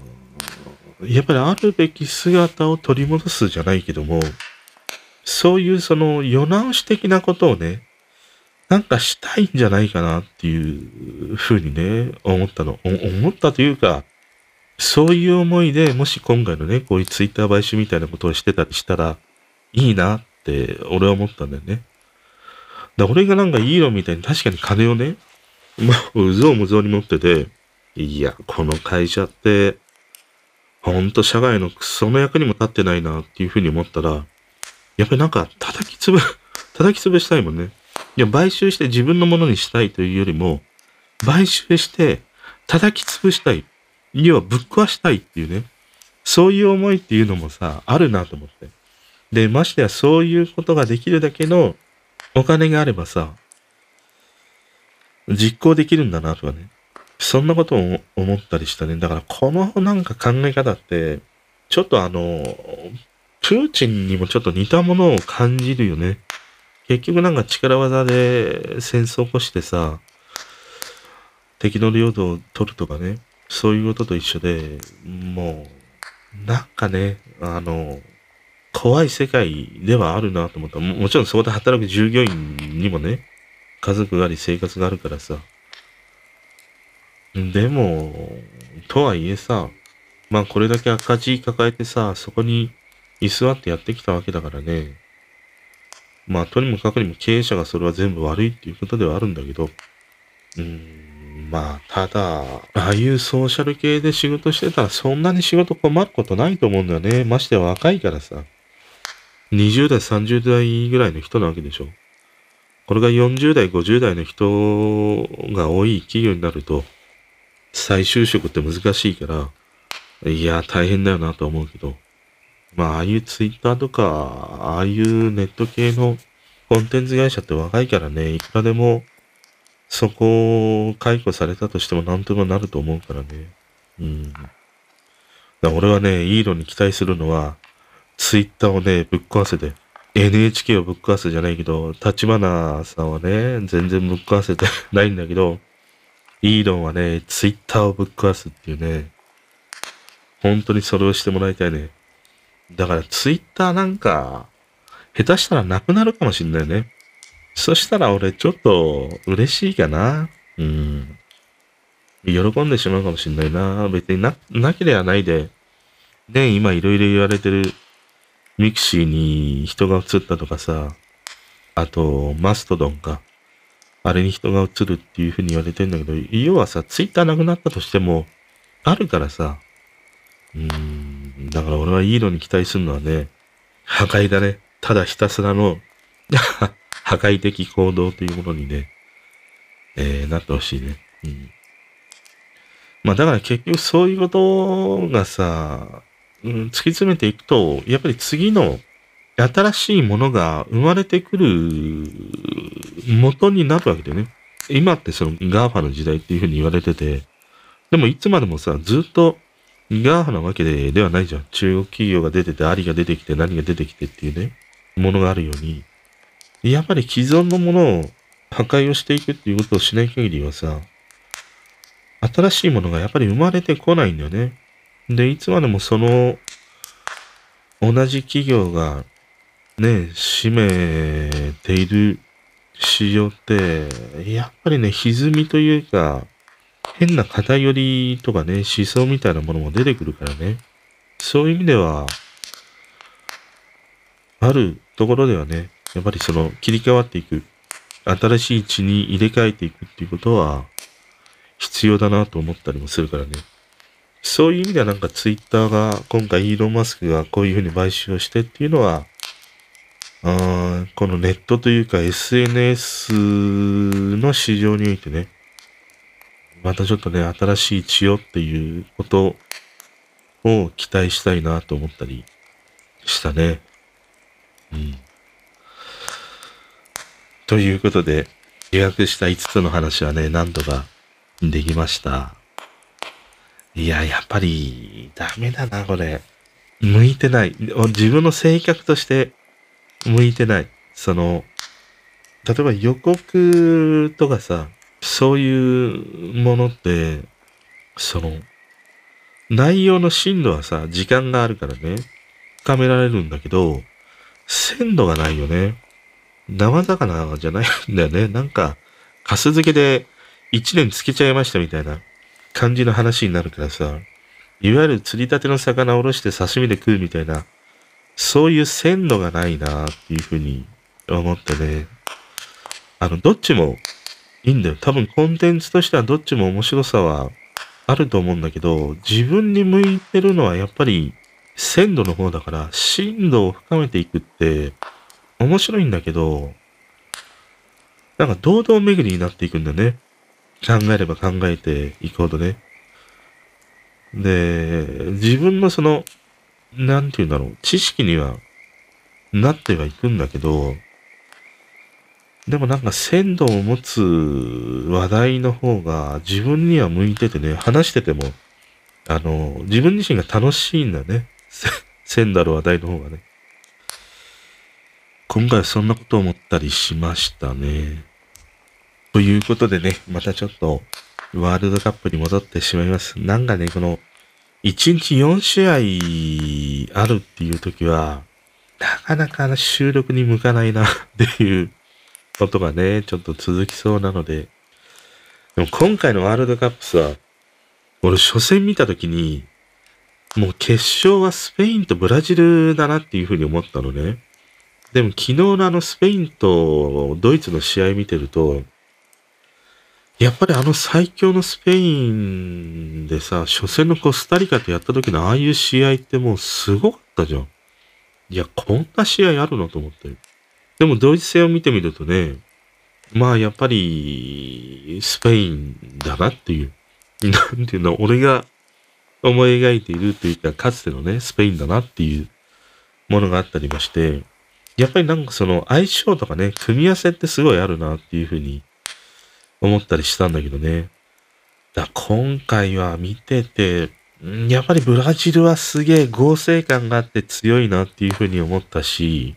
やっぱりあるべき姿を取り戻すじゃないけども、そういうその世直し的なことをね、なんかしたいんじゃないかなっていうふうにね、思ったの。思ったというか、そういう思いでもし今回のね、こういうツイッター買収みたいなことをしてたりしたら、いいなって俺は思ったんだよね。だ俺がなんかいいのみたいに確かに金をね、まあ、うぞうむぞうに持ってて、いや、この会社って、ほんと社外のクソの役にも立ってないなっていうふうに思ったら、やっぱりなんか叩きつぶ、叩き潰したいもんね。いや、買収して自分のものにしたいというよりも、買収して叩き潰したい。要はぶっ壊したいっていうね。そういう思いっていうのもさ、あるなと思って。で、ましてやそういうことができるだけのお金があればさ、実行できるんだなとかね。そんなことを思ったりしたね。だからこのなんか考え方って、ちょっとあの、プーチンにもちょっと似たものを感じるよね。結局なんか力技で戦争起こしてさ、敵の領土を取るとかね、そういうことと一緒で、もう、なんかね、あの、怖い世界ではあるなと思ったも。もちろんそこで働く従業員にもね、家族があり生活があるからさ、でも、とはいえさ、まあこれだけ赤字抱えてさ、そこに居座ってやってきたわけだからね。まあとにもかくにも経営者がそれは全部悪いっていうことではあるんだけど、うーん、まあ、ただ、ああいうソーシャル系で仕事してたらそんなに仕事困ることないと思うんだよね。まして若いからさ。20代、30代ぐらいの人なわけでしょ。これが40代、50代の人が多い企業になると、再就職って難しいから、いや、大変だよなと思うけど、まあ、ああいうツイッターとか、ああいうネット系のコンテンツ会社って若いからね、いくらでもそこを解雇されたとしてもなんとかなると思うからね。うん。だ俺はね、イーロンに期待するのは、ツイッターをね、ぶっ壊せて、NHK をぶっ壊すじゃないけど、立花さんはね、全然ぶっ壊せてないんだけど、イーロンはね、ツイッターをぶっ壊すっていうね、本当にそれをしてもらいたいね。だからツイッターなんか、下手したらなくなるかもしんないね。そしたら俺ちょっと嬉しいかな。うん。喜んでしまうかもしんないな。別にな、なければないで。で、今いろいろ言われてるミクシーに人が移ったとかさ、あと、マストドンか。あれに人が移るっていう風に言われてんだけど、要はさ、ツイッターなくなったとしても、あるからさ、うーん、だから俺はイーロンに期待するのはね、破壊だね。ただひたすらの 破壊的行動というものにね、えー、なってほしいね。うん。まあだから結局そういうことがさ、うん、突き詰めていくと、やっぱり次の新しいものが生まれてくる元になるわけでね。今ってその GAFA の時代っていうふうに言われてて、でもいつまでもさ、ずっと GAFA なわけでではないじゃん。中国企業が出てて、ありが出てきて、何が出てきてっていうね、ものがあるように、やっぱり既存のものを破壊をしていくっていうことをしない限りはさ、新しいものがやっぱり生まれてこないんだよね。で、いつまでもその、同じ企業がね、占めている市場って、やっぱりね、歪みというか、変な偏りとかね、思想みたいなものも出てくるからね。そういう意味では、あるところではね、やっぱりその切り替わっていく、新しい地に入れ替えていくっていうことは必要だなと思ったりもするからね。そういう意味ではなんかツイッターが今回イーロン・マスクがこういうふうに買収をしてっていうのは、あこのネットというか SNS の市場においてね、またちょっとね、新しい血をっていうことを期待したいなと思ったりしたね。うん。ということで、予約した5つの話はね、何とかできました。いや、やっぱり、ダメだな、これ。向いてない。自分の性格として向いてない。その、例えば予告とかさ、そういうものって、その、内容の深度はさ、時間があるからね、深められるんだけど、鮮度がないよね。生魚じゃないんだよね。なんか、カス漬けで一年つけちゃいましたみたいな感じの話になるからさ、いわゆる釣りたての魚をおろして刺身で食うみたいな、そういう鮮度がないなっていうふうに思ってね。あの、どっちもいいんだよ。多分コンテンツとしてはどっちも面白さはあると思うんだけど、自分に向いてるのはやっぱり鮮度の方だから、深度を深めていくって、面白いんだけど、なんか堂々巡りになっていくんだよね。考えれば考えていくほどね。で、自分のその、なんて言うんだろう、知識にはなってはいくんだけど、でもなんか鮮度を持つ話題の方が自分には向いててね、話してても、あの、自分自身が楽しいんだね。鮮度ある話題の方がね。今回はそんなことを思ったりしましたね。ということでね、またちょっとワールドカップに戻ってしまいます。なんかね、この1日4試合あるっていう時は、なかなか収録に向かないな っていうことがね、ちょっと続きそうなので、でも今回のワールドカップさ、俺初戦見た時に、もう決勝はスペインとブラジルだなっていうふうに思ったのね。でも昨日のあのスペインとドイツの試合見てると、やっぱりあの最強のスペインでさ、初戦のコスタリカとやった時のああいう試合ってもうすごかったじゃん。いや、こんな試合あるのと思って。でもドイツ戦を見てみるとね、まあやっぱりスペインだなっていう。なんていうの、俺が思い描いているというか、かつてのね、スペインだなっていうものがあったりまして、やっぱりなんかその相性とかね、組み合わせってすごいあるなっていうふうに思ったりしたんだけどね。だ今回は見てて、やっぱりブラジルはすげえ合成感があって強いなっていうふうに思ったし、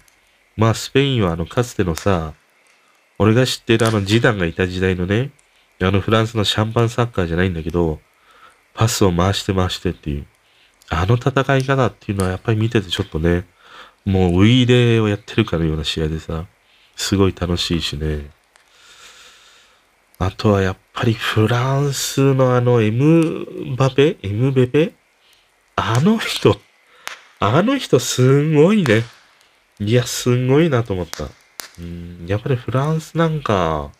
まあスペインはあのかつてのさ、俺が知ってるあのジダンがいた時代のね、あのフランスのシャンパンサッカーじゃないんだけど、パスを回して回してっていう、あの戦い方っていうのはやっぱり見ててちょっとね、もうウイイレーをやってるかのような試合でさ、すごい楽しいしね。あとはやっぱりフランスのあのエムバペ？エムベペ？あの人、あの人すんごいね。いや、すんごいなと思った。うん、やっぱりフランスなんか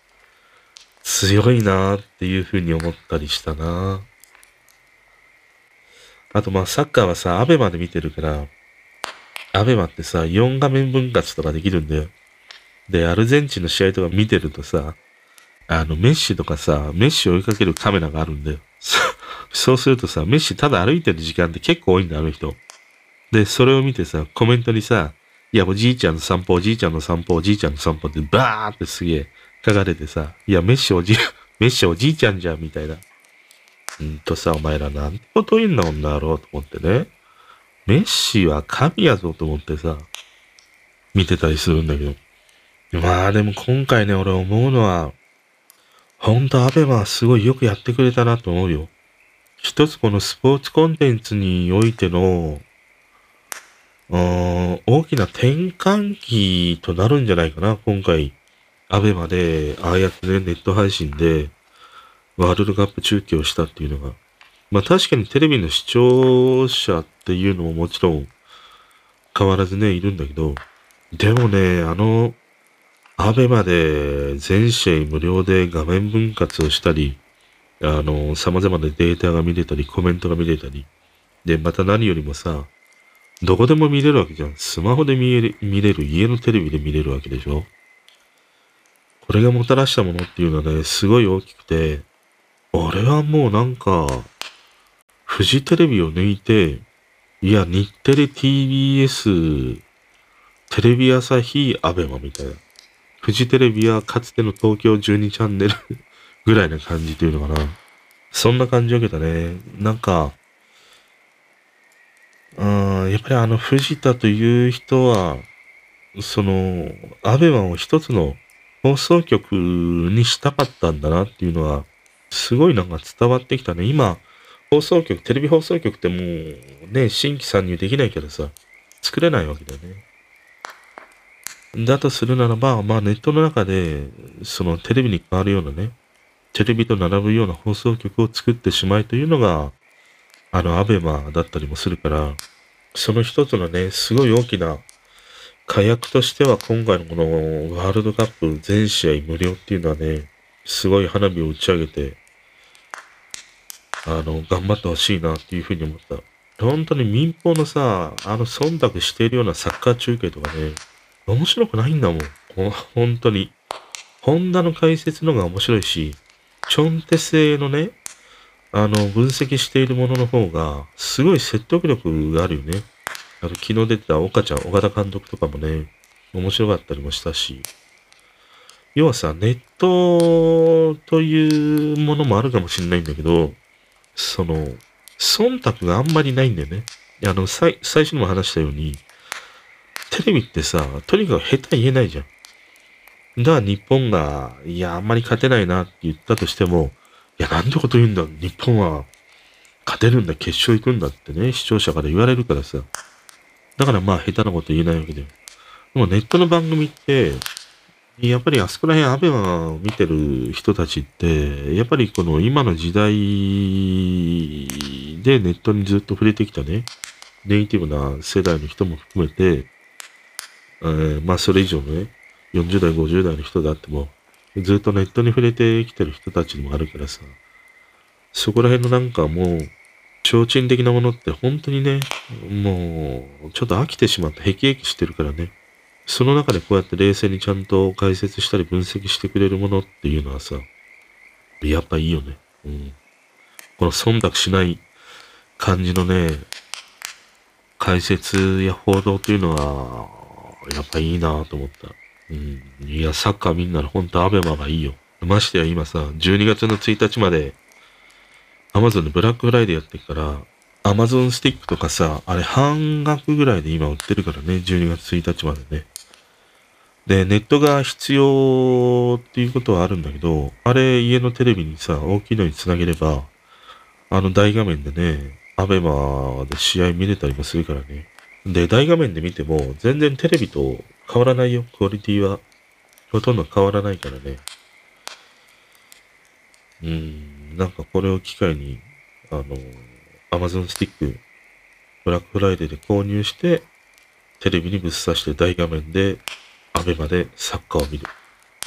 強いなっていうふうに思ったりしたな。あとまあサッカーはさ、アベマで見てるから、アベマってさ、4画面分割とかできるんだよ。で、アルゼンチンの試合とか見てるとさ、あの、メッシとかさ、メッシを追いかけるカメラがあるんだよ。そうするとさ、メッシただ歩いてる時間って結構多いんだ、あの人。で、それを見てさ、コメントにさ、いや、おじいちゃんの散歩、おじいちゃんの散歩、おじいちゃんの散歩ってバーってすげえ書かれてさ、いや、メッシおじい、メッシおじいちゃんじゃん、みたいな。うんとさ、お前らなんてこと言うんだ、女ろうと思ってね。メッシは神やぞと思ってさ、見てたりするんだけど。まあでも今回ね、俺思うのは、ほんとアベマはすごいよくやってくれたなと思うよ。一つこのスポーツコンテンツにおいての、大きな転換期となるんじゃないかな、今回。アベマで、ああやってね、ネット配信で、ワールドカップ中継をしたっていうのが。まあ確かにテレビの視聴者っていうのももちろん変わらずね、いるんだけど、でもね、あの、アベマで全試合無料で画面分割をしたり、あの、様々なデータが見れたり、コメントが見れたり、で、また何よりもさ、どこでも見れるわけじゃん。スマホで見れる、見れる、家のテレビで見れるわけでしょこれがもたらしたものっていうのはね、すごい大きくて、俺はもうなんか、フジテレビを抜いて、いや、日テレ TBS、テレビ朝日、アベマみたいな。フジテレビはかつての東京12チャンネル ぐらいな感じというのかな。そんな感じを受けたね。なんか、うん、やっぱりあの藤田という人は、その、アベマを一つの放送局にしたかったんだなっていうのは、すごいなんか伝わってきたね。今、放送局、テレビ放送局ってもうね、新規参入できないけどさ、作れないわけだよね。だとするならば、まあネットの中で、そのテレビに変わるようなね、テレビと並ぶような放送局を作ってしまいというのが、あの、アベマだったりもするから、その一つのね、すごい大きな火薬としては今回のこのワールドカップ全試合無料っていうのはね、すごい花火を打ち上げて、あの、頑張ってほしいなっていうふうに思った。本当に民放のさ、あの、忖度しているようなサッカー中継とかね、面白くないんだもん。本当に。ホンダの解説の方が面白いし、チョンテ製のね、あの、分析しているものの方が、すごい説得力があるよね。あの、昨日出てた岡ちゃん、岡田監督とかもね、面白かったりもしたし、要はさ、ネットというものもあるかもしれないんだけど、その、忖度があんまりないんだよね。あの、最、最初にも話したように、テレビってさ、とにかく下手言えないじゃん。だから日本が、いや、あんまり勝てないなって言ったとしても、いや、なんてこと言うんだ。日本は勝てるんだ、決勝行くんだってね、視聴者から言われるからさ。だからまあ、下手なこと言えないわけだよ。でもネットの番組って、やっぱりあそこら辺アベマを見てる人たちって、やっぱりこの今の時代でネットにずっと触れてきたね、ネイティブな世代の人も含めて、えー、まあそれ以上のね、40代、50代の人であっても、ずっとネットに触れてきてる人たちにもあるからさ、そこら辺のなんかもう、提灯的なものって本当にね、もう、ちょっと飽きてしまって辟易してるからね。その中でこうやって冷静にちゃんと解説したり分析してくれるものっていうのはさ、やっぱいいよね。うん。この忖度しない感じのね、解説や報道というのは、やっぱいいなと思った。うん。いや、サッカーみんなの本当アベマがいいよ。ましてや今さ、12月の1日まで、アマゾンでブラックフライデーやってるから、アマゾンスティックとかさ、あれ半額ぐらいで今売ってるからね、12月1日までね。で、ネットが必要っていうことはあるんだけど、あれ家のテレビにさ、大きいのにつなげれば、あの大画面でね、アベマで試合見れたりもするからね。で、大画面で見ても、全然テレビと変わらないよ、クオリティは。ほとんど変わらないからね。うん、なんかこれを機会に、あの、アマゾンスティック、ブラックフライデーで購入して、テレビにぶっ刺して大画面でアベマでサッカーを見る。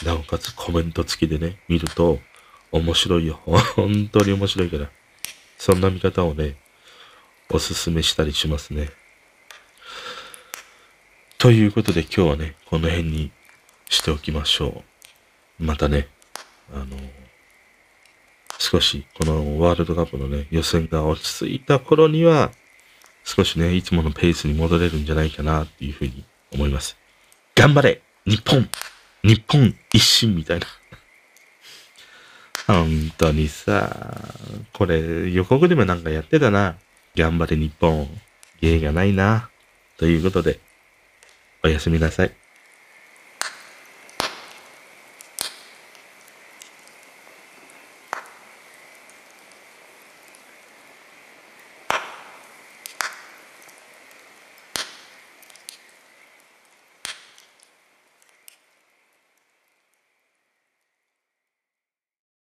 なおかつコメント付きでね、見ると面白いよ。本当に面白いから。そんな見方をね、おすすめしたりしますね。ということで今日はね、この辺にしておきましょう。またね、あの、少しこのワールドカップのね、予選が落ち着いた頃には、少しね、いつものペースに戻れるんじゃないかなっていうふうに思います。頑張れ日本日本一新みたいな。本当にさ、これ予告でもなんかやってたな。頑張れ日本。芸がないな。ということで、おやすみなさい。